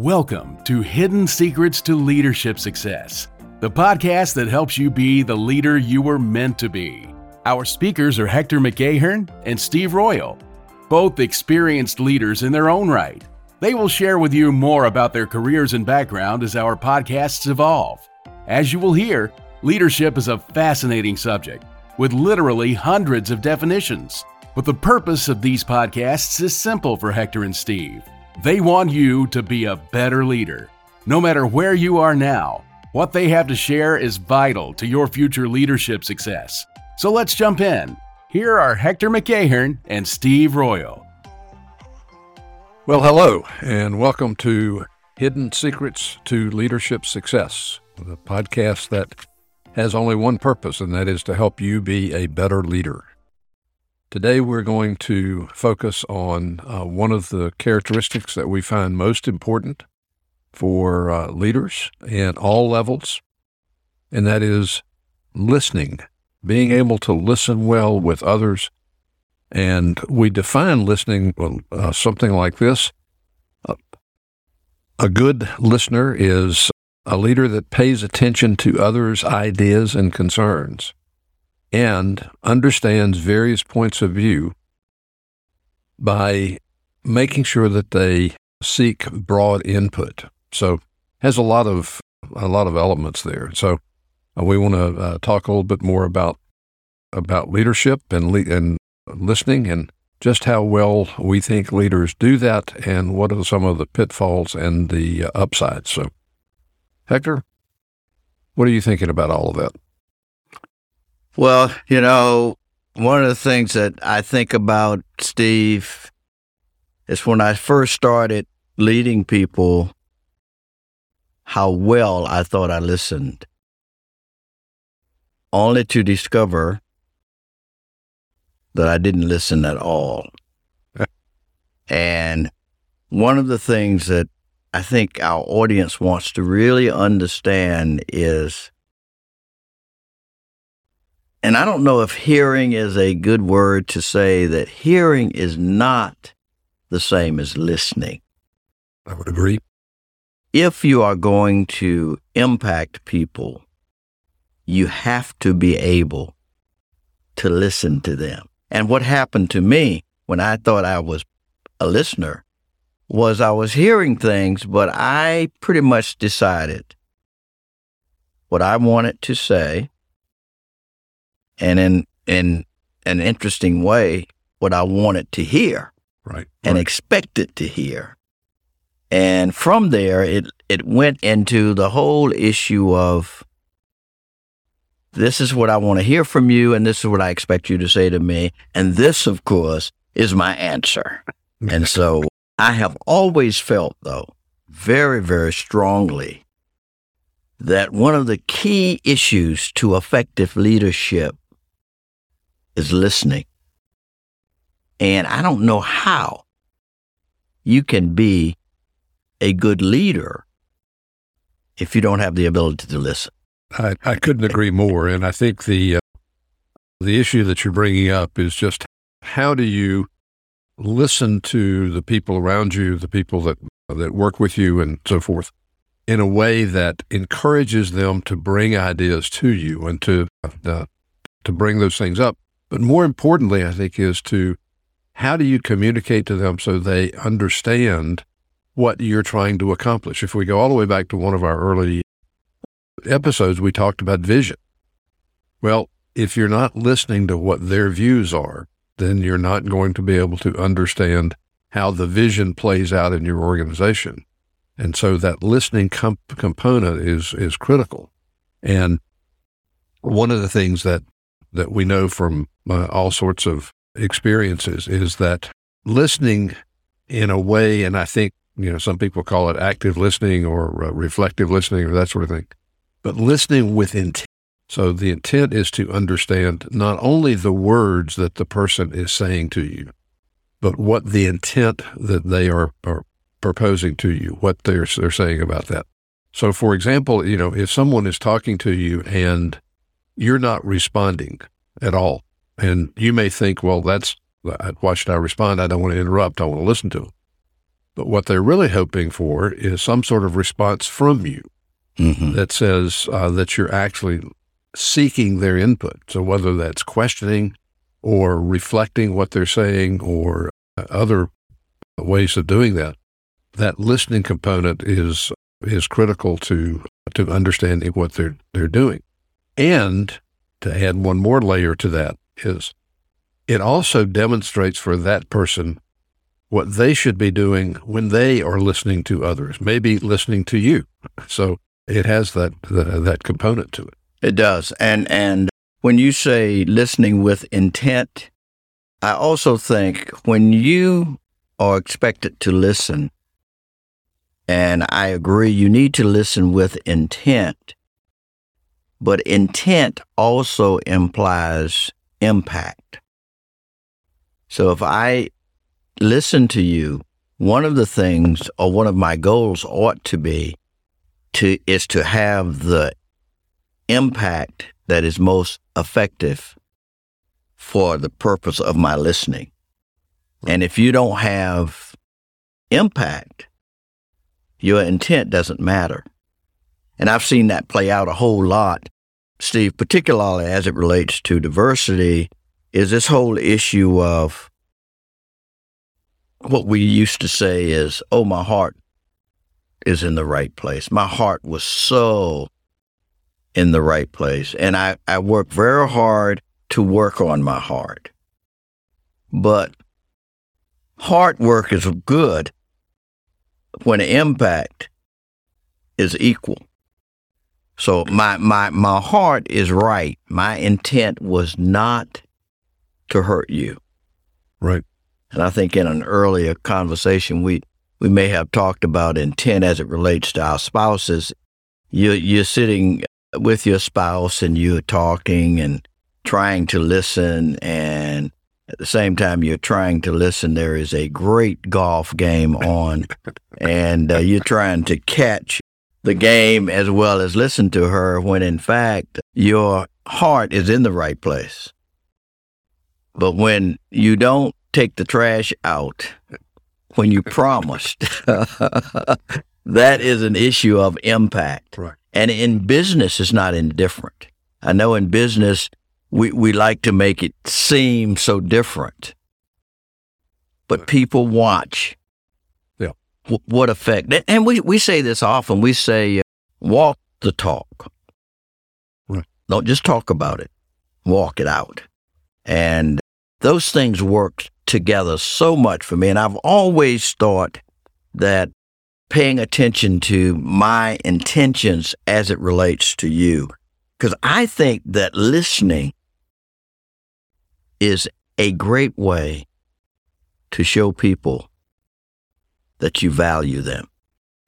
Welcome to Hidden Secrets to Leadership Success, the podcast that helps you be the leader you were meant to be. Our speakers are Hector McAhern and Steve Royal, both experienced leaders in their own right. They will share with you more about their careers and background as our podcasts evolve. As you will hear, leadership is a fascinating subject with literally hundreds of definitions. But the purpose of these podcasts is simple for Hector and Steve they want you to be a better leader. No matter where you are now, what they have to share is vital to your future leadership success. So let's jump in. Here are Hector McAhern and Steve Royal. Well, hello, and welcome to Hidden Secrets to Leadership Success, the podcast that has only one purpose, and that is to help you be a better leader. Today, we're going to focus on uh, one of the characteristics that we find most important for uh, leaders at all levels, and that is listening, being able to listen well with others. And we define listening uh, something like this a good listener is a leader that pays attention to others' ideas and concerns and understands various points of view by making sure that they seek broad input. So has a lot of a lot of elements there. So uh, we want to uh, talk a little bit more about about leadership and le- and listening and just how well we think leaders do that and what are some of the pitfalls and the uh, upsides. So Hector, what are you thinking about all of that? Well, you know, one of the things that I think about, Steve, is when I first started leading people, how well I thought I listened, only to discover that I didn't listen at all. and one of the things that I think our audience wants to really understand is and I don't know if hearing is a good word to say that hearing is not the same as listening. I would agree. If you are going to impact people, you have to be able to listen to them. And what happened to me when I thought I was a listener was I was hearing things, but I pretty much decided what I wanted to say and in in an interesting way what I wanted to hear. Right. And right. expected to hear. And from there it it went into the whole issue of this is what I want to hear from you and this is what I expect you to say to me and this of course is my answer. and so I have always felt though very very strongly that one of the key issues to effective leadership is listening. And I don't know how you can be a good leader if you don't have the ability to listen. I, I couldn't agree more. And I think the, uh, the issue that you're bringing up is just how do you listen to the people around you, the people that, that work with you and so forth in a way that encourages them to bring ideas to you and to, uh, to bring those things up but more importantly, I think, is to how do you communicate to them so they understand what you're trying to accomplish? If we go all the way back to one of our early episodes, we talked about vision. Well, if you're not listening to what their views are, then you're not going to be able to understand how the vision plays out in your organization. And so that listening comp- component is, is critical. And one of the things that that we know from uh, all sorts of experiences is that listening in a way, and I think, you know, some people call it active listening or uh, reflective listening or that sort of thing, but listening with intent. So the intent is to understand not only the words that the person is saying to you, but what the intent that they are, are proposing to you, what they're, they're saying about that. So, for example, you know, if someone is talking to you and you're not responding at all. And you may think, well, that's why should I respond? I don't want to interrupt. I want to listen to them. But what they're really hoping for is some sort of response from you Mm-hmm. that says uh, that you're actually seeking their input. So whether that's questioning or reflecting what they're saying or uh, other ways of doing that, that listening component is is critical to to understanding what they're they're doing. And to add one more layer to that is it also demonstrates for that person what they should be doing when they are listening to others, maybe listening to you. So it has that that, that component to it. It does. And and when you say listening with intent, I also think when you are expected to listen, and I agree, you need to listen with intent. But intent also implies impact. So if I listen to you, one of the things or one of my goals ought to be to is to have the impact that is most effective for the purpose of my listening. And if you don't have impact, your intent doesn't matter. And I've seen that play out a whole lot, Steve, particularly as it relates to diversity, is this whole issue of what we used to say is, oh, my heart is in the right place. My heart was so in the right place. And I, I worked very hard to work on my heart. But hard work is good when the impact is equal. So my, my, my heart is right. My intent was not to hurt you. Right. And I think in an earlier conversation, we, we may have talked about intent as it relates to our spouses. You, you're sitting with your spouse and you're talking and trying to listen. And at the same time, you're trying to listen, there is a great golf game on, and uh, you're trying to catch the game as well as listen to her when in fact your heart is in the right place. But when you don't take the trash out when you promised, that is an issue of impact. Right. And in business, it's not indifferent. I know in business, we, we like to make it seem so different. But people watch. Wh- what effect? And we, we say this often. We say, uh, walk the talk. Right. Don't just talk about it, walk it out. And those things work together so much for me. And I've always thought that paying attention to my intentions as it relates to you, because I think that listening is a great way to show people that you value them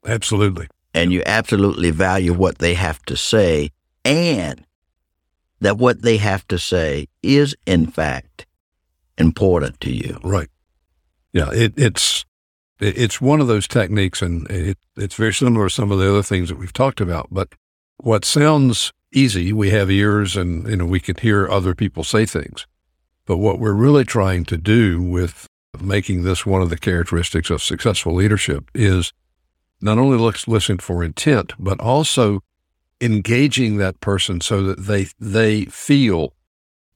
Absolutely. and you absolutely value what they have to say and that what they have to say is in fact important to you. Right. Yeah. It, it's it- it's one of those techniques, and it, it's very similar to some of the other things that we've talked about. But what sounds easy, we have ears, and you know we can hear other people say things. But what we're really trying to do with making this one of the characteristics of successful leadership is not only look, listen for intent, but also engaging that person so that they they feel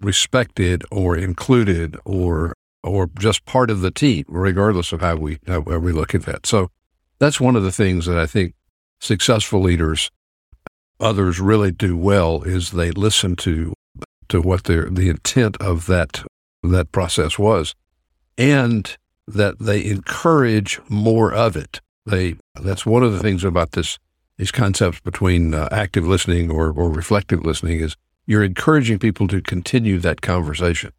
respected or included or or just part of the team, regardless of how we how we look at that. So that's one of the things that I think successful leaders, others really do well, is they listen to to what their the intent of that that process was, and that they encourage more of it. They that's one of the things about this these concepts between uh, active listening or, or reflective listening is you're encouraging people to continue that conversation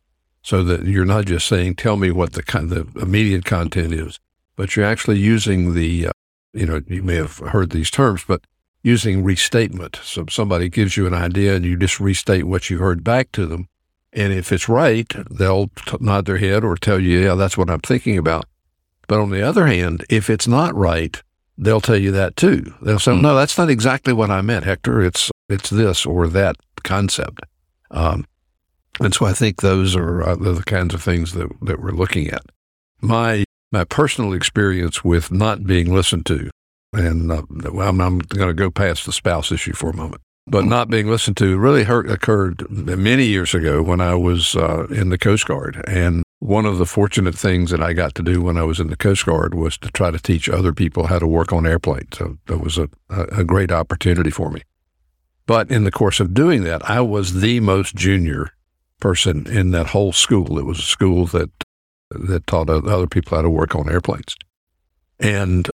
so that you're not just saying, tell me what the, con- the immediate content is, but you're actually using the, uh, you know, you may have heard these terms, but using restatement. So somebody gives you an idea and you just restate what you heard back to them. And if it's right, they'll t- nod their head or tell you, yeah, that's what I'm thinking about. But on the other hand, if it's not right, they'll tell you that too. They'll say, no, that's not exactly what I meant, Hector. It's, it's this or that concept. Um, and so I think those are uh, the kinds of things that, that we're looking at. My my personal experience with not being listened to, and uh, I'm, I'm going to go past the spouse issue for a moment, but not being listened to really hurt, occurred many years ago when I was uh, in the Coast Guard. And one of the fortunate things that I got to do when I was in the Coast Guard was to try to teach other people how to work on airplanes. So that was a, a great opportunity for me. But in the course of doing that, I was the most junior person in that whole school. It was a school that that taught other people how to work on airplanes. And,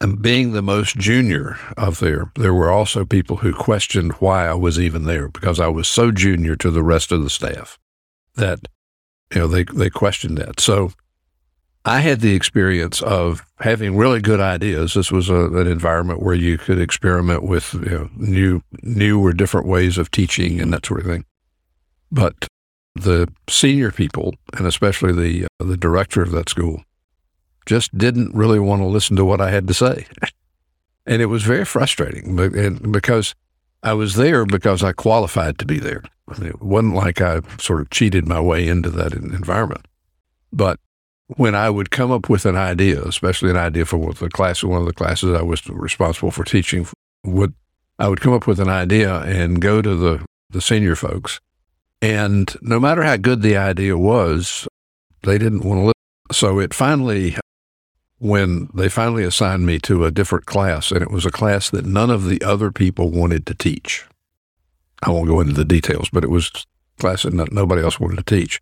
and being the most junior of there, there were also people who questioned why I was even there because I was so junior to the rest of the staff that you know they they questioned that. So I had the experience of having really good ideas. This was a, an environment where you could experiment with you know, new new or different ways of teaching and that sort of thing. But the senior people, and especially the uh, the director of that school, just didn't really want to listen to what I had to say, and it was very frustrating. because I was there because I qualified to be there. I mean, it wasn't like I sort of cheated my way into that environment, but when I would come up with an idea, especially an idea for the class, one of the classes I was responsible for teaching, would I would come up with an idea and go to the the senior folks and no matter how good the idea was, they didn't want to listen. So it finally, when they finally assigned me to a different class, and it was a class that none of the other people wanted to teach. I won't go into the details, but it was a class that nobody else wanted to teach.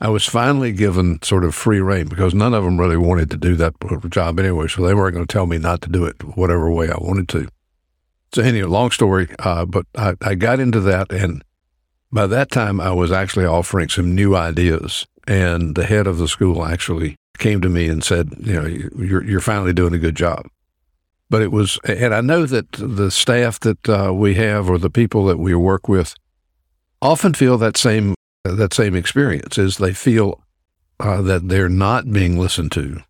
I was finally given sort of free rein because none of them really wanted to do that job anyway. So they weren't going to tell me not to do it whatever way I wanted to. So anyway, long story, uh, but I, I got into that and by that time, I was actually offering some new ideas, and the head of the school actually came to me and said, "You know, you're you're finally doing a good job." But it was, and I know that the staff that uh, we have or the people that we work with often feel that same that same experience. Is they feel uh, that they're not being listened to,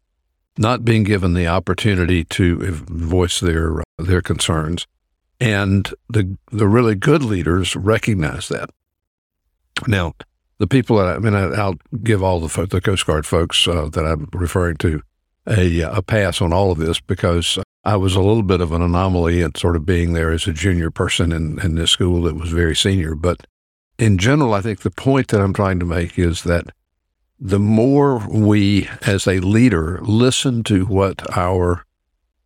not being given the opportunity to voice their uh, their concerns, and the the really good leaders recognize that. Now, the people that I, I mean, I, will give all the, the Coast Guard folks uh, that I'm referring to a, a pass on all of this because I was a little bit of an anomaly in sort of being there as a junior person in, in this school that was very senior. But in general, I think the point that I'm trying to make is that the more we, as a leader, listen to what our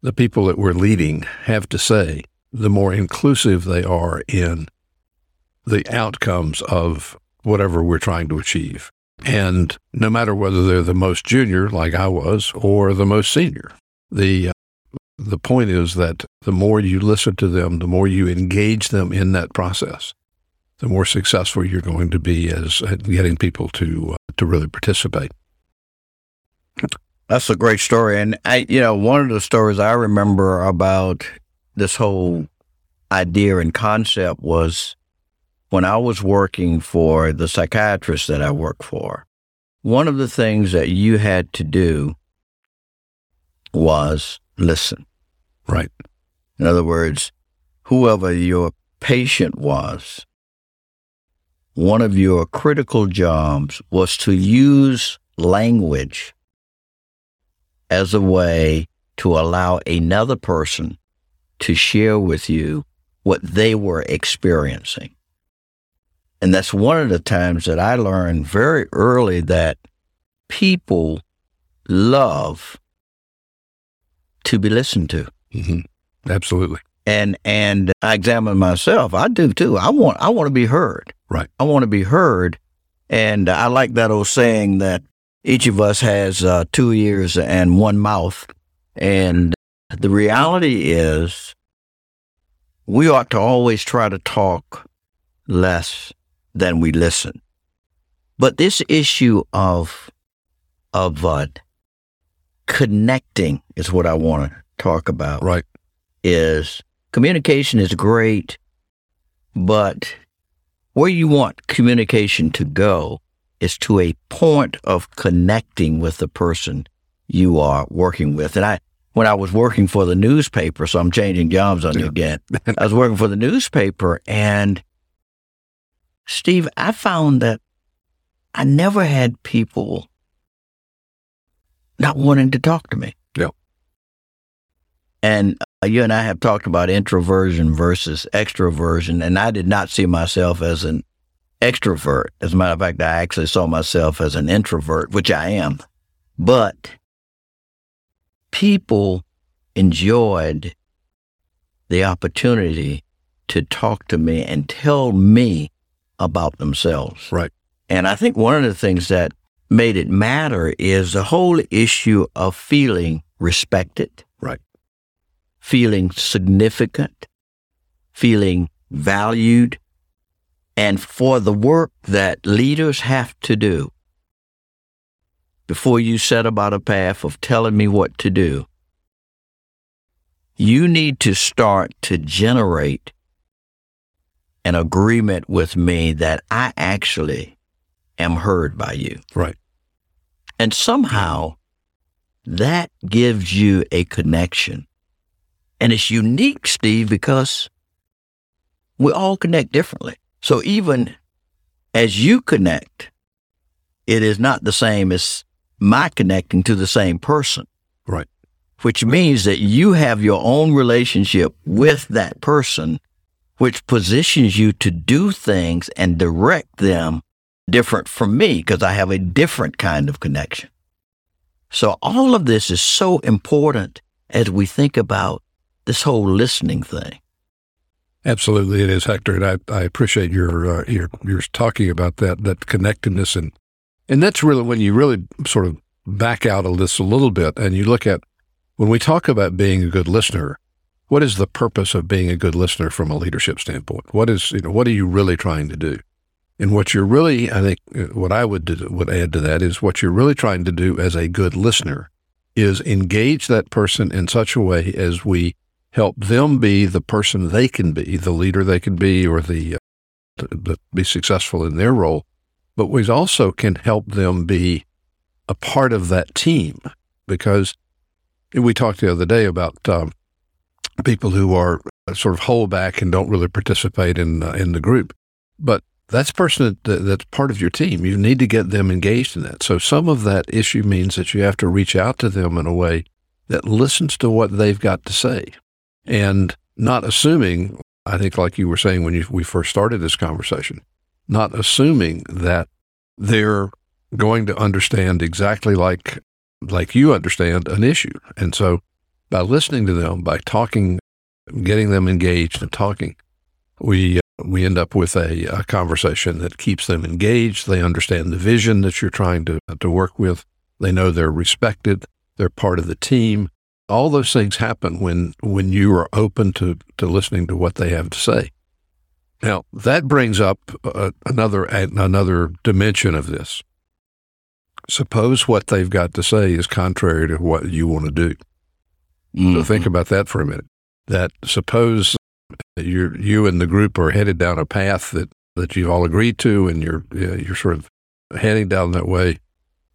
the people that we're leading have to say, the more inclusive they are in the outcomes of whatever we're trying to achieve. And no matter whether they're the most junior, like I was, or the most senior, the uh, the point is that the more you listen to them, the more you engage them in that process, the more successful you're going to be as getting people to uh, to really participate. That's a great story, and I, you know, one of the stories I remember about this whole idea and concept was when I was working for the psychiatrist that I work for, one of the things that you had to do was listen. Right. In other words, whoever your patient was, one of your critical jobs was to use language as a way to allow another person to share with you what they were experiencing. And that's one of the times that I learned very early that people love to be listened to. Mm-hmm. Absolutely. And and I examine myself. I do too. I want I want to be heard. Right. I want to be heard. And I like that old saying that each of us has uh, two ears and one mouth. And the reality is, we ought to always try to talk less than we listen. But this issue of of uh, connecting is what I want to talk about. Right. Is communication is great, but where you want communication to go is to a point of connecting with the person you are working with. And I, when I was working for the newspaper, so I'm changing jobs on you again. I was working for the newspaper and Steve, I found that I never had people not wanting to talk to me. Yeah. And uh, you and I have talked about introversion versus extroversion, and I did not see myself as an extrovert. As a matter of fact, I actually saw myself as an introvert, which I am. But people enjoyed the opportunity to talk to me and tell me about themselves. Right. And I think one of the things that made it matter is the whole issue of feeling respected. Right. Feeling significant, feeling valued, and for the work that leaders have to do before you set about a path of telling me what to do, you need to start to generate an agreement with me that I actually am heard by you. Right. And somehow that gives you a connection. And it's unique, Steve, because we all connect differently. So even as you connect, it is not the same as my connecting to the same person. Right. Which means that you have your own relationship with that person, which positions you to do things and direct them different from me because I have a different kind of connection. So all of this is so important as we think about this whole listening thing. Absolutely, it is, Hector, and I, I appreciate your uh, your your talking about that that connectedness and and that's really when you really sort of back out of this a little bit and you look at when we talk about being a good listener, what is the purpose of being a good listener from a leadership standpoint? What is you know what are you really trying to do? And what you're really, I think, uh, what I would do, would add to that is what you're really trying to do as a good listener is engage that person in such a way as we help them be the person they can be, the leader they can be, or the, uh, to, be successful in their role. But we also can help them be a part of that team because we talked the other day about um, people who are uh, sort of hold back and don't really participate in uh, in the group. But that's person that, that's part of your team. You need to get them engaged in that. So some of that issue means that you have to reach out to them in a way that listens to what they've got to say and not assuming, I think, like you were saying when you, we first started this conversation, not assuming that they're going to understand exactly like like you understand an issue. And so by listening to them, by talking, getting them engaged and talking, we uh, we end up with a, a, conversation that keeps them engaged. They understand the vision that you're trying to to work with. They know they're respected. They're part of the team all those things happen when when you are open to to listening to what they have to say. Now that brings up uh, another another dimension of this. Suppose what they've got to say is contrary to what you want to do. Mm-hmm. So think about that for a minute. That suppose you you and the group are headed down a path that that you've all agreed to, and you're you're sort of heading down that way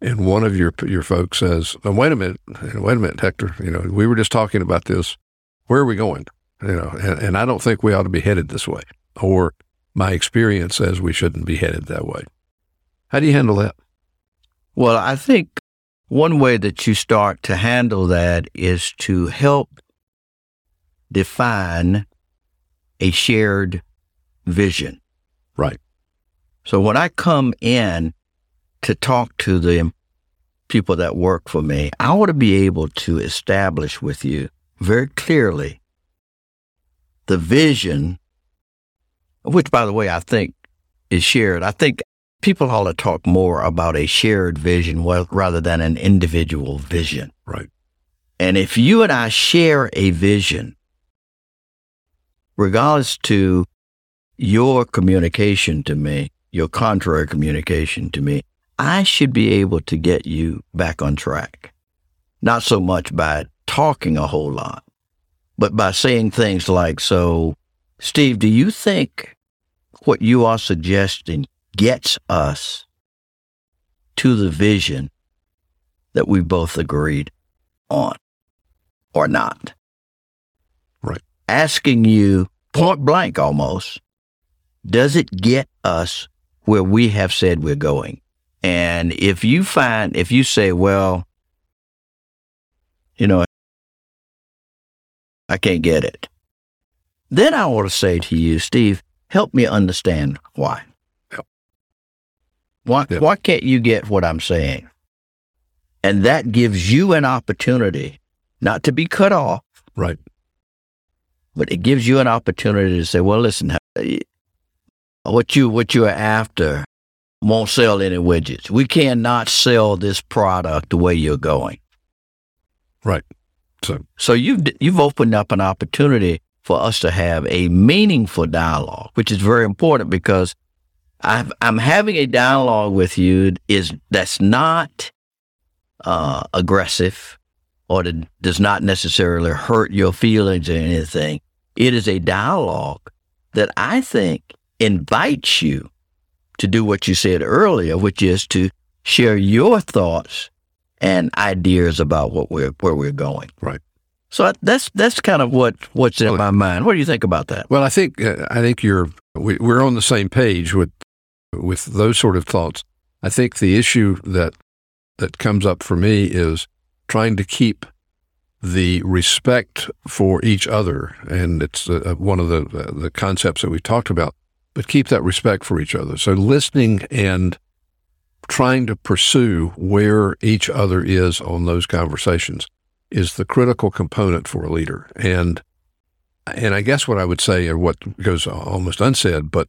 and one of your your folks says, oh, "Wait a minute, wait a minute, Hector. You know, we were just talking about this. Where are we going? You know, and, and I don't think we ought to be headed this way. Or my experience says we shouldn't be headed that way. How do you handle that? Well, I think one way that you start to handle that is to help define a shared vision. Right. So when I come in to talk to the people that work for me, I want to be able to establish with you very clearly the vision, which, by the way, I think is shared. I think people ought to talk more about a shared vision rather than an individual vision. Right. And if you and I share a vision, regardless to your communication to me, your contrary communication to me, I should be able to get you back on track. Not so much by talking a whole lot, but by saying things like, So, Steve, do you think what you are suggesting gets us to the vision that we both agreed on or not? Right. Asking you point blank almost, does it get us where we have said we're going? And if you find, if you say, well, You know, I can't get it. Then I want to say to you, Steve, help me understand why. Why, Yep. why can't you get what I'm saying? And that gives you an opportunity not to be cut off, Right. but it gives you an opportunity to say, well, listen, uh, what you what you are after won't sell any widgets. We cannot sell this product the way you're going. Right. So So you've you've opened up an opportunity for us to have a meaningful dialogue, which is very important because I've, I'm having a dialogue with you is that's not uh, aggressive or that does not necessarily hurt your feelings or anything. It is a dialogue that I think invites you to do what you said earlier, which is to share your thoughts and ideas about what we're where we're going. Right. So that's that's kind of what what's in Well- my mind. What do you think about that? Well, I think uh, I think you're we, we're on the same page with with those sort of thoughts. I think the issue that that comes up for me is trying to keep the respect for each other, and it's uh, one of the uh, the concepts that we talked about. But keep that respect for each other. So listening and trying to pursue where each other is on those conversations is the critical component for a leader. And and I guess what I would say, or what goes almost unsaid, but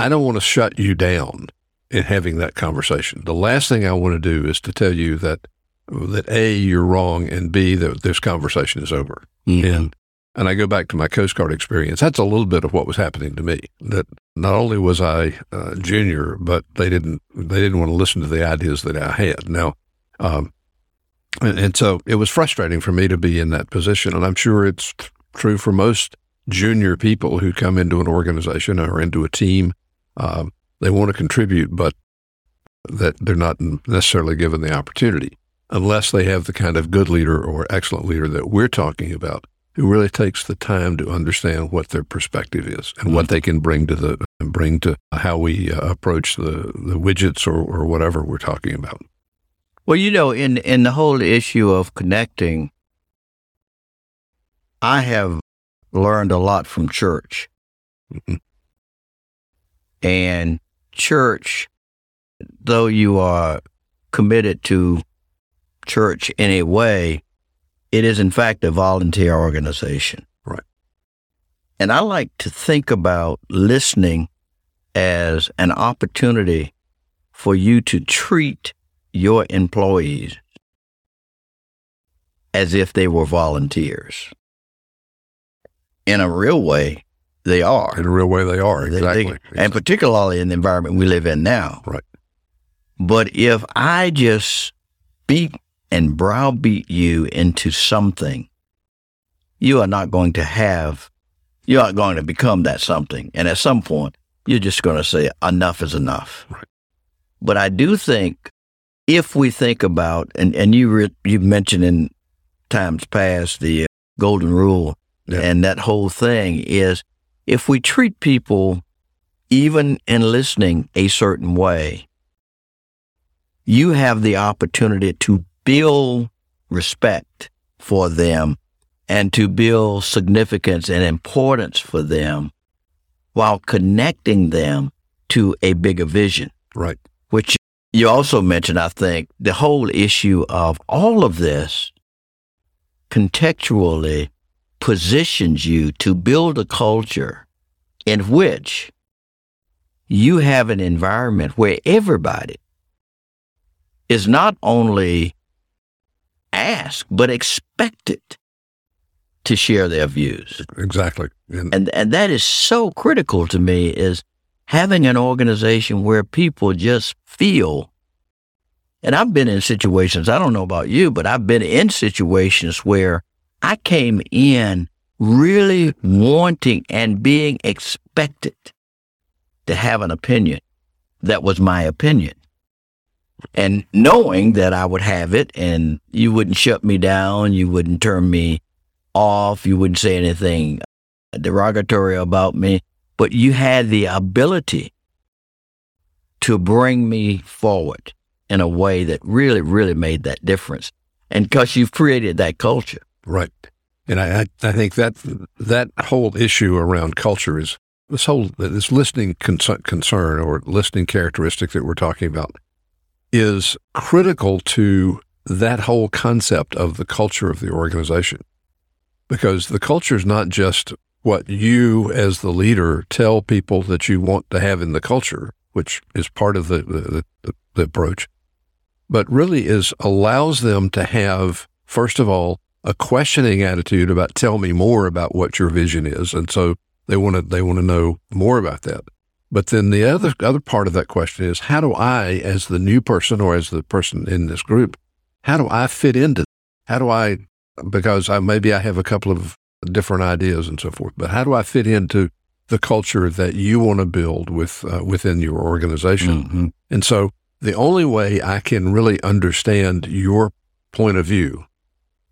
I don't want to shut you down in having that conversation. The last thing I want to do is to tell you that that a you're wrong and b that this conversation is over. And and I go back to my Coast Guard experience. That's a little bit of what was happening to me. That not only was I uh, junior, but they didn't they didn't want to listen to the ideas that I had. Now, um, and, and so it was frustrating for me to be in that position, and I'm sure it's t- true for most junior people who come into an organization or into a team. Um, they want to contribute, but that they're not necessarily given the opportunity unless they have the kind of good leader or excellent leader that we're talking about who really takes the time to understand what their perspective is and what they can bring to the bring to how we uh, approach the, the widgets or, or whatever we're talking about. Well, you know, in in the whole issue of connecting, I have learned a lot from church. Mhm. And church, though you are committed to church in a way, it is in fact a volunteer organization. Right. And I like to think about listening as an opportunity for you to treat your employees as if they were volunteers. In a real way, they are. In a real way, they are They- they- exactly. and particularly in the environment we live in now. Right. But if I just beat and browbeat you into something, you are not going to have, you aren't going to become that something. And at some point, you're just going to say, enough is enough. Right. But I do think if we think about, and, and you, re, you mentioned in times past the uh, golden rule, Yeah. and that whole thing is if we treat people, even in listening, a certain way, you have the opportunity to build respect for them and to build significance and importance for them while connecting them to a bigger vision, right. which you also mentioned, I think, the whole issue of all of this contextually positions you to build a culture in which you have an environment where everybody is not only asked, but expected to share their views. Exactly. And And, and that is so critical to me is having an organization where people just feel, and I've been in situations, I don't know about you, but I've been in situations where I came in really wanting and being expected to have an opinion that was my opinion. And knowing that I would have it and you wouldn't shut me down, you wouldn't turn me off, you wouldn't say anything derogatory about me, but you had the ability to bring me forward in a way that really, really made that difference. And because you've created that culture. Right. And I, I think that that whole issue around culture is this whole this listening concern or listening characteristic that we're talking about is critical to that whole concept of the culture of the organization. Because the culture is not just what you as the leader tell people that you want to have in the culture, which is part of the, the, the, the approach, but really is allows them to have, first of all, a questioning attitude about tell me more about what your vision is. And so they want to they want to know more about that. But then the other other part of that question is how do I, as the new person or as the person in this group, how do I fit into? How do I because I maybe I have a couple of different ideas and so forth, but how do I fit into the culture that you want to build with uh, within your organization? Mm-hmm. And so the only way I can really understand your point of view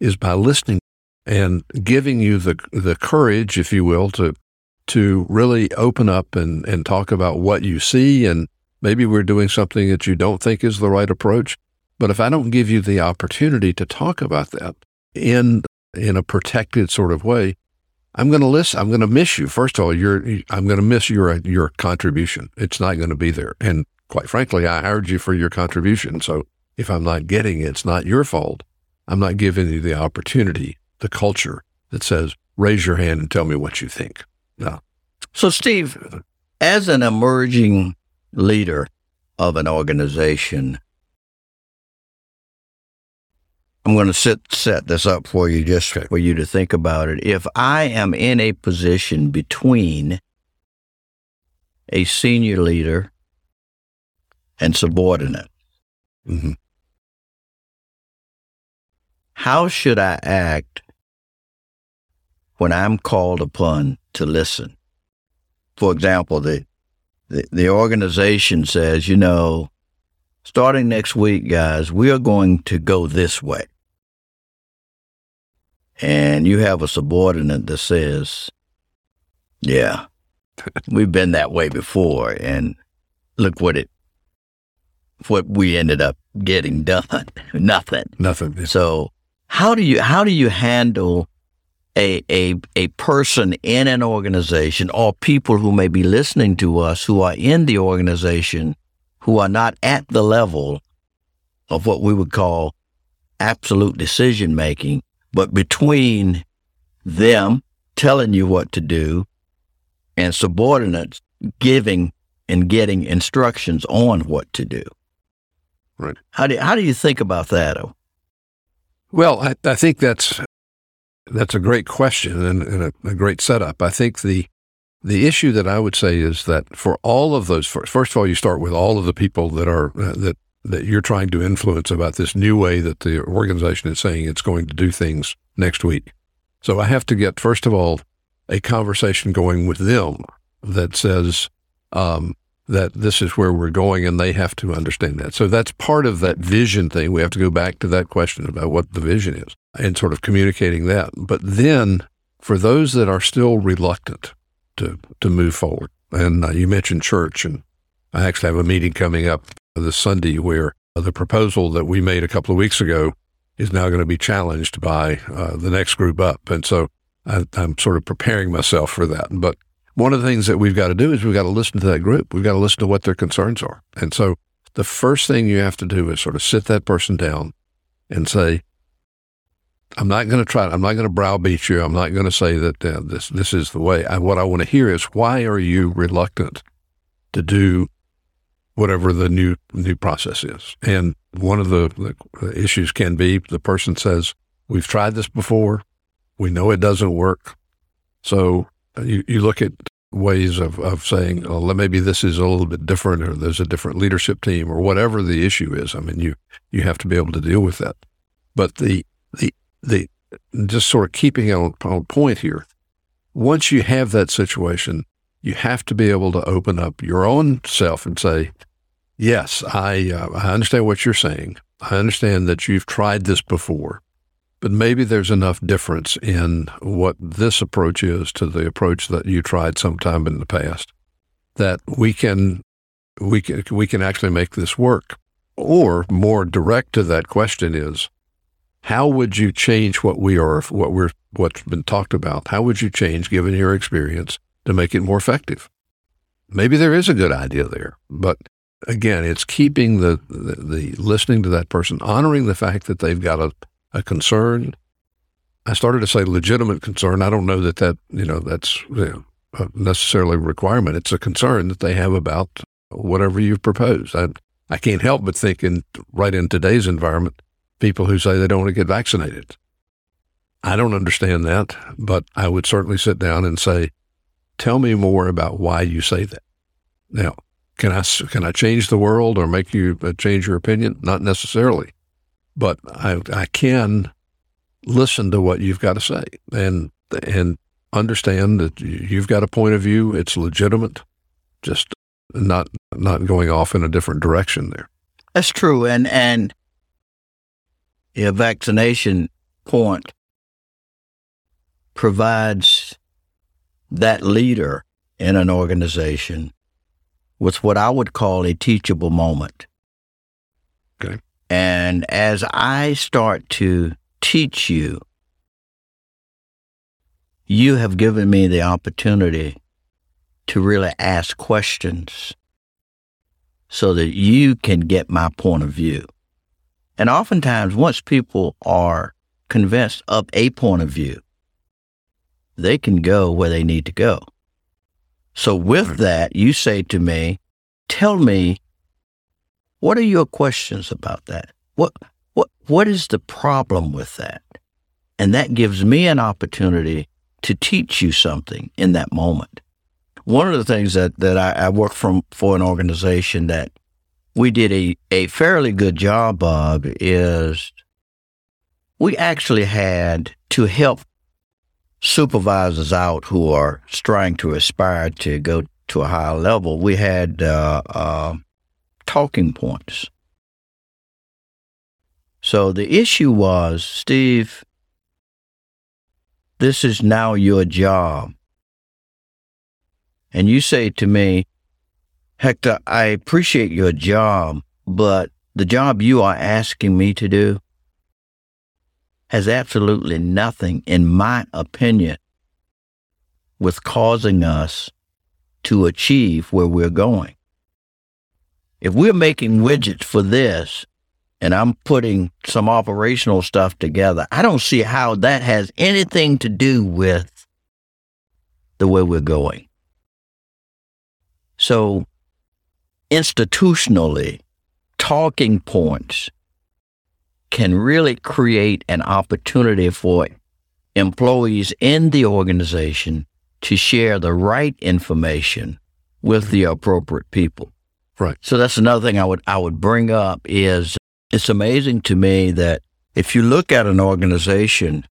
is by listening and giving you the the courage, if you will, to to really open up and, and talk about what you see and maybe we're doing something that you don't think is the right approach. But if I don't give you the opportunity to talk about that in in a protected sort of way, I'm going to listen. I'm going to miss you. First of all, you're I'm going to miss your your contribution. It's not going to be there. And quite frankly, I hired you for your contribution. So if I'm not getting it, it's not your fault. I'm not giving you the opportunity, the culture that says, raise your hand and tell me what you think. No. So, Steve, as an emerging leader of an organization, I'm going to set set this up for you just okay. for you to think about it. If I am in a position between a senior leader and subordinate, mm-hmm. How should I act when I'm called upon to listen? For example, the, the, the organization says, you know, starting next week, guys, we are going to go this way. And you have a subordinate that says, yeah, we've been that way before. And look what it, what we ended up getting done. Nothing. Nothing. So how do you how do you handle a, a, a person in an organization or people who may be listening to us who are in the organization who are not at the level of what we would call absolute decision making, but between them telling you what to do and subordinates giving and getting instructions on what to do. Right. How do, how do you think about that? Well, I, I think that's that's a great question and, and a, a, great setup. I think the the issue that I would say is that for all of those, first of all, you start with all of the people that are uh, that that you're trying to influence about this new way that the organization is saying it's going to do things next week. So I have to get first of all a conversation going with them that says, um, that this is where we're going and they have to understand that. So that's part of that vision thing. We have to go back to that question about what the vision is and sort of communicating that. But then for those that are still reluctant to, to move forward, and uh, you mentioned church, and I actually have a meeting coming up this Sunday where the proposal that we made a couple of weeks ago is now going to be challenged by uh, the next group up. And so I, I'm sort of preparing myself for that. But one of the things that we've got to do is we've got to listen to that group. We've got to listen to what their concerns are. And so the first thing you have to do is sort of sit that person down and say, I'm not going to try. I'm not going to browbeat you. I'm not going to say that uh, this this is the way. I, what I want to hear is why are you reluctant to do whatever the new new process is? And one of the, the issues can be the person says we've tried this before. We know it doesn't work. So you, you look at ways of, of saying, oh, maybe this is a little bit different or there's a different leadership team or whatever the issue is. I mean, you, you have to be able to deal with that. But the, the, the, just sort of keeping on, on point here, once you have that situation, you have to be able to open up your own self and say, yes, I, uh, I understand what you're saying. I understand that you've tried this before. But maybe there's enough difference in what this approach is to the approach that you tried sometime in the past that we can we can we can actually make this work. Or more direct to that question is, how would you change what we are, what we're, what's been talked about? How would you change, given your experience, to make it more effective? Maybe there is a good idea there, but again, it's keeping the, the, the listening to that person, honoring the fact that they've got a, a concern. I started to say legitimate concern. I don't know that that you know that's you know, necessarily a requirement. It's a concern that they have about whatever you've proposed. I I can't help but think in right in today's environment, people who say they don't want to get vaccinated. I don't understand that, but I would certainly sit down and say, tell me more about why you say that. Now, can I, can I change the world or make you uh, change your opinion? Not necessarily, but I, I can listen to what you've got to say and, and understand that you've got a point of view. It's legitimate. Just not, not going off in a different direction there. That's true. And, and a vaccination point provides that leader in an organization with what I would call a teachable moment. And as I start to teach you, you have given me the opportunity to really ask questions so that you can get my point of view. And oftentimes, once people are convinced of a point of view, they can go where they need to go. So with hmm. that, you say to me, tell me, what are your questions about that? What, what, what is the problem with that? And that gives me an opportunity to teach you something in that moment. One of the things that, that I, I work from for an organization that we did a, a fairly good job of is we actually had to help supervisors out who are trying to aspire to go to a higher level, we had uh, uh, talking points. So the issue was, Steve, this is now your job. And you say to me, Hector, I appreciate your job, but the job you are asking me to do has absolutely nothing, in my opinion, with causing us to achieve where we're going. If we're making widgets for this and I'm putting some operational stuff together, I don't see how that has anything to do with the way we're going. So, institutionally, talking points can really create an opportunity for employees in the organization to share the right information with the appropriate people. Right. So that's another thing I would I would bring up is it's amazing to me that if you look at an organization,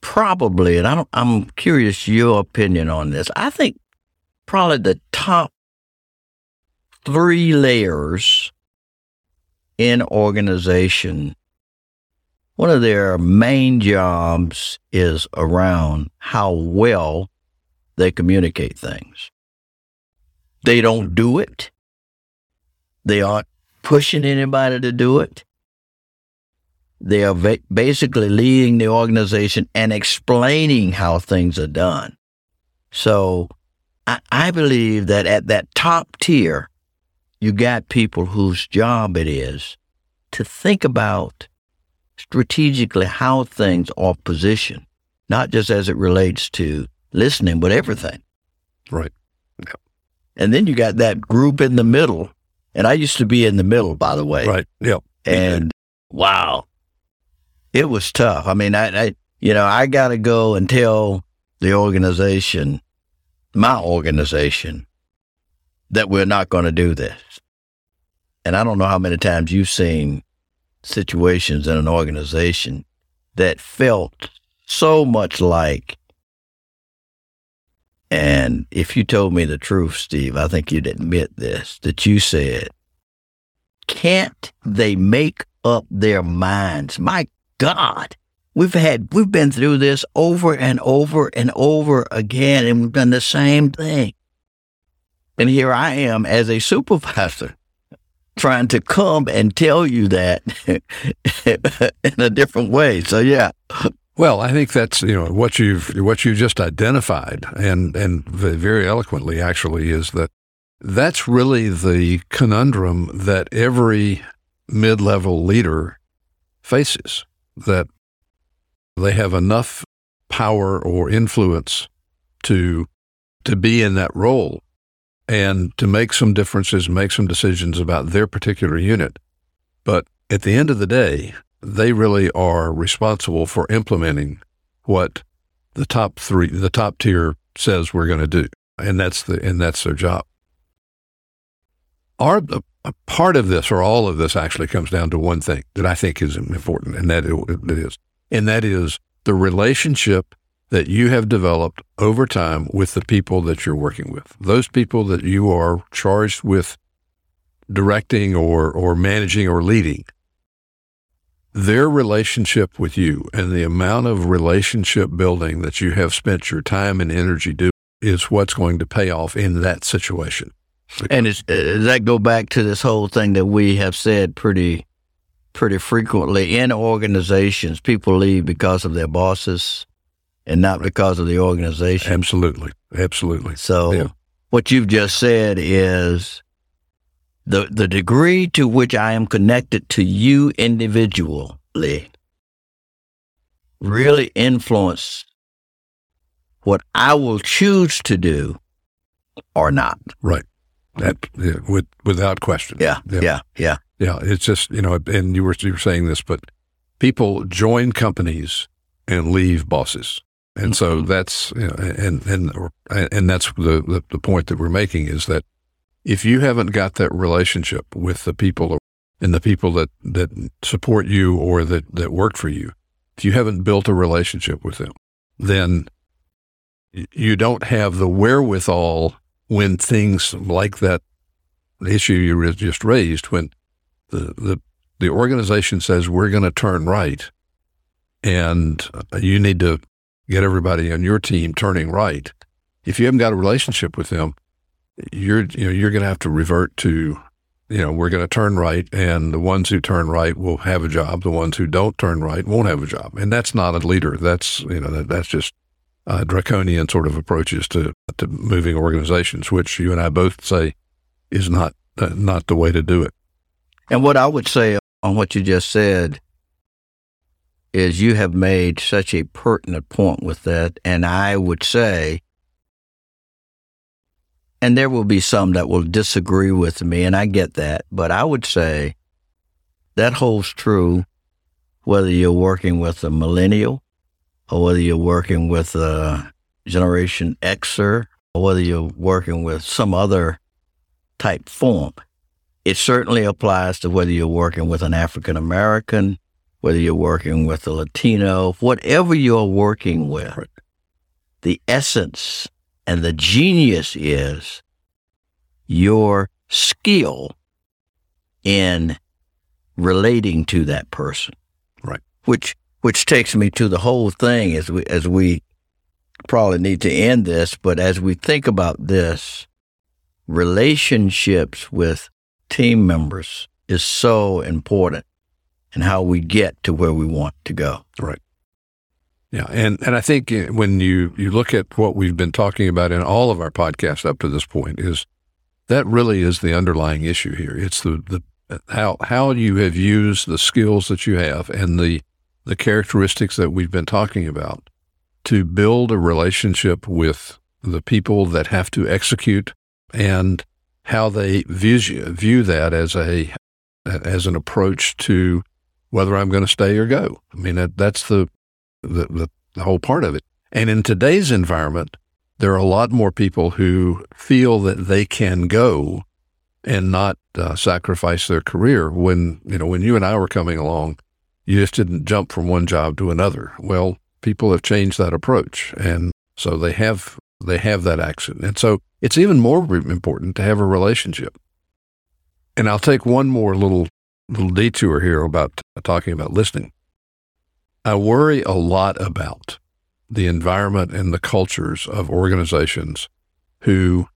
probably, and I don't, I'm curious your opinion on this. I think probably the top three layers in organization one of their main jobs is around how well they communicate things. They don't do it. They aren't pushing anybody to do it. They are va- basically leading the organization and explaining how things are done. So I, I believe that at that top tier, you got people whose job it is to think about strategically how things are positioned, not just as it relates to listening, but everything. Right. Yep. And then you got that group in the middle. And I used to be in the middle, by the way. Right. Yep. And wow, it was tough. I mean, I, I you know, I got to go and tell the organization, my organization, that we're not going to do this. And I don't know how many times you've seen situations in an organization that felt so much like, and if you told me the truth, Steve, I think you'd admit this, that you said, can't they make up their minds? My God, we've had, we've been through this over and over and over again, and we've done the same thing. And here I am as a supervisor trying to come and tell you that in a different way. So yeah. Well, I think that's you know what you've what you just identified, and and very eloquently actually is that that's really the conundrum that every mid-level leader faces. That they have enough power or influence to to be in that role and to make some differences, make some decisions about their particular unit. But at the end of the day, they really are responsible for implementing what the top three, the top tier says we're going to do, and that's the and that's their job. Our a part of this, or all of this, actually comes down to one thing that I think is important, and that it is, and that is the relationship that you have developed over time with the people that you're working with. Those people that you are charged with directing or or managing or leading their relationship with you and the amount of relationship building that you have spent your time and energy doing is what's going to pay off in that situation. And does that go back to this whole thing that we have said pretty, pretty frequently in organizations? People leave because of their bosses, and not because of the organization. Absolutely, absolutely. So, yeah. what you've just said is the the degree to which I am connected to you individually really influence what I will choose to do or not. Right. That yeah, with, without question. Yeah, yeah. Yeah. Yeah. Yeah. It's just, you know, and you were, you were saying this, but people join companies and leave bosses. And so mm-hmm. that's, you know, and, and, and that's the, the, the point that we're making is that if you haven't got that relationship with the people and the people that, that support you or that, that work for you, if you haven't built a relationship with them, then you don't have the wherewithal when things like that issue you just raised, when the, the, the organization says we're going to turn right and uh, you need to get everybody on your team turning right. If you haven't got a relationship with them, you're you know you're going to have to revert to you know we're going to turn right and the ones who turn right will have a job. The ones who don't turn right won't have a job. And that's not a leader. That's you know that, that's just uh, draconian sort of approaches to to moving organizations which you and I both say is not uh, not the way to do it. And what I would say on what you just said is you have made such a pertinent point with that. And I would say and there will be some that will disagree with me, and I get that. But I would say that holds true whether you're working with a millennial or whether you're working with a Generation Xer or whether you're working with some other type form. It certainly applies to whether you're working with an African American, whether you're working with a Latino, whatever you're working with. The essence and the genius is your skill in relating to that person. Right. Which which takes me to the whole thing as we as we probably need to end this, but as we think about this, relationships with team members is so important and how we get to where we want to go. Right. Yeah, and and I think uh, when you you look at what we've been talking about in all of our podcasts up to this point is that really is the underlying issue here. It's the the how how you have used the skills that you have and the the characteristics that we've been talking about to build a relationship with the people that have to execute and how they view view that as a as an approach to whether I'm going to stay or go. I mean that, that's the the, the, the whole part of it. And in today's environment, there are a lot more people who feel that they can go and not uh, sacrifice their career. When you know, when you and I were coming along, you just didn't jump from one job to another. Well, people have changed that approach, and so they have they have that action, and so it's even more important to have a relationship. And I'll take one more little little detour here about talking about listening. I worry a lot about the environment and the cultures of organizations who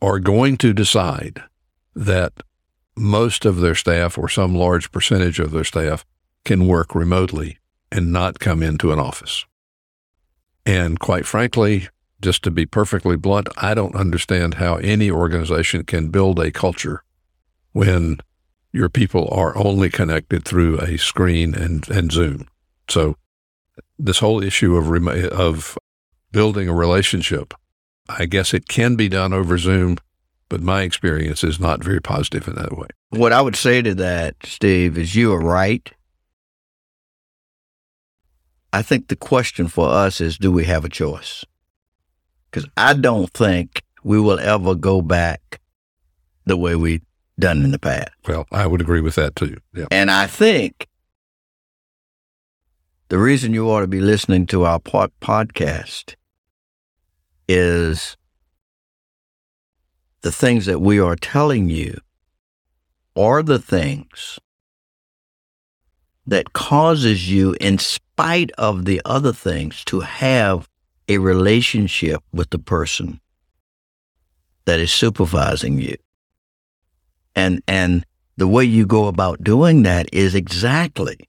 are going to decide that most of their staff or some large percentage of their staff can work remotely and not come into an office. And quite frankly, just to be perfectly blunt, I don't understand how any organization can build a culture when your people are only connected through a screen and, and Zoom. So this whole issue of rem- of building a relationship, I guess it can be done over Zoom, but my experience is not very positive in that way. What I would say to that, Steve, is you are right. I think the question for us is do we have a choice? Because I don't think we will ever go back the way we done in the past. Well, I would agree with that too. Yeah. And I think the reason you ought to be listening to our pod- podcast is the things that we are telling you are the things that causes you in spite of the other things to have a relationship with the person that is supervising you. And and the way you go about doing that is exactly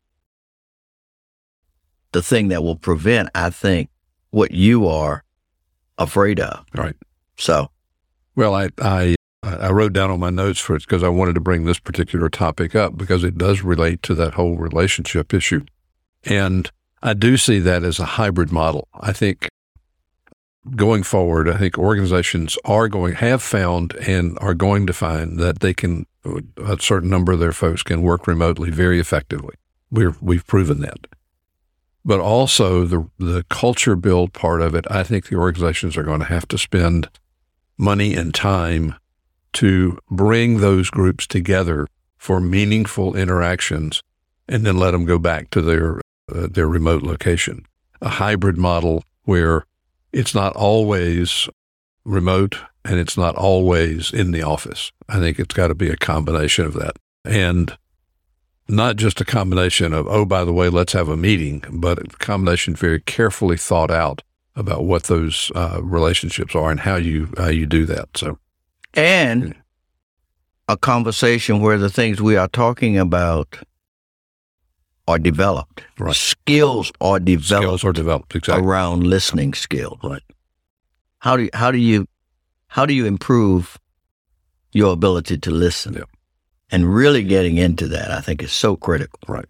the thing that will prevent i think what you are afraid of Right. so Well, I, I, I wrote down on my notes for it because I wanted to bring this particular topic up because it does relate to that whole relationship issue. And I do see that as a hybrid model. I think going forward, I think organizations are going, have found and are going to find that they can, a certain number of their folks can work remotely very effectively. We're, we've proven that. But also the, the culture build part of it, I think the organizations are going to have to spend money and time to bring those groups together for meaningful interactions and then let them go back to their uh, their remote location. A hybrid model where it's not always remote and it's not always in the office. I think it's got to be a combination of that. And not just a combination of, oh, by the way, let's have a meeting, but a combination very carefully thought out about what those uh, relationships are and how you how you do that. So and a conversation where the things we are talking about are developed Right. skills are developed skills are developed exactly. around listening skills Right. how do you, how do you how do you improve your ability to listen Yeah. And really getting into that i think is so critical Right.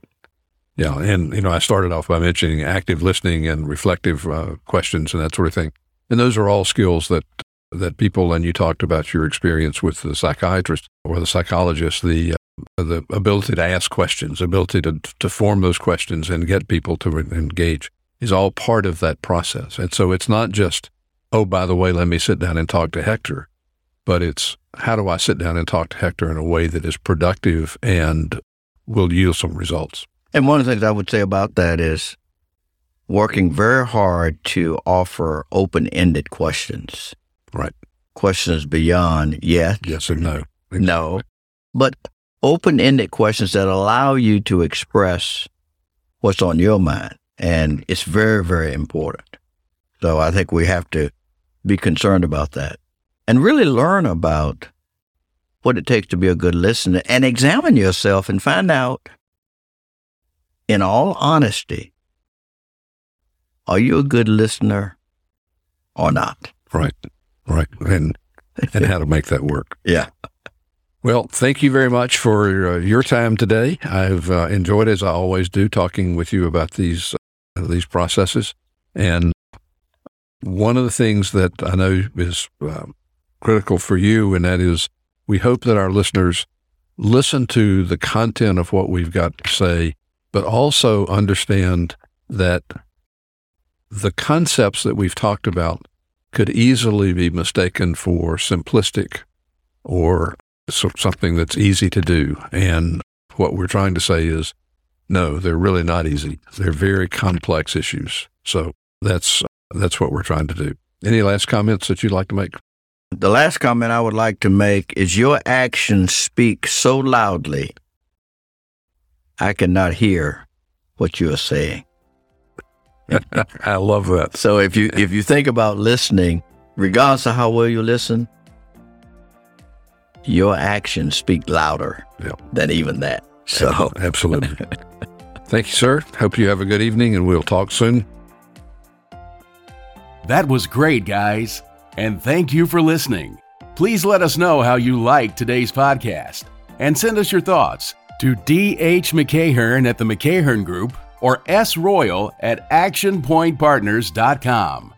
Yeah, and you know, I started off by mentioning active listening and reflective uh, questions and that sort of thing, and those are all skills that that people. And you talked about your experience with the psychiatrist or the psychologist, the uh, the ability to ask questions, ability to to form those questions and get people to re- engage is all part of that process. And so it's not just, oh, by the way, let me sit down and talk to Hector, but it's how do I sit down and talk to Hector in a way that is productive and will yield some results. and one of the things i would say about that is working very hard to offer open-ended questions Right. questions beyond yes Yes and no. No, but open ended questions that allow you to express what's on your mind. And it's very, very important. So I think we have to be concerned about that and really learn about what it takes to be a good listener and examine yourself and find out, in all honesty, are you a good listener or not? Right. Right. And and how to make that work. Yeah. Well, thank you very much for uh, your time today. I've uh, enjoyed, as I always do, talking with you about these uh, these processes. And one of the things that I know is um, critical for you, and that is, we hope that our listeners listen to the content of what we've got to say, but also understand that the concepts that we've talked about could easily be mistaken for simplistic or something that's easy to do. And what we're trying to say is, no, they're really not easy. They're very complex issues. So that's that's what we're trying to do. Any last comments that you'd like to make? The last comment I would like to make is your actions speak so loudly, I cannot hear what you are saying. I love that. So if you if you think about listening, regardless of how well you listen, your actions speak louder Yeah. than even that. So, Absolutely. Thank you, sir. Hope you have a good evening, and we'll talk soon. That was great, guys. And thank you for listening. Please let us know how you liked today's podcast and send us your thoughts to DH McCahern at the McCahern Group or S Royal at actionpointpartners.com.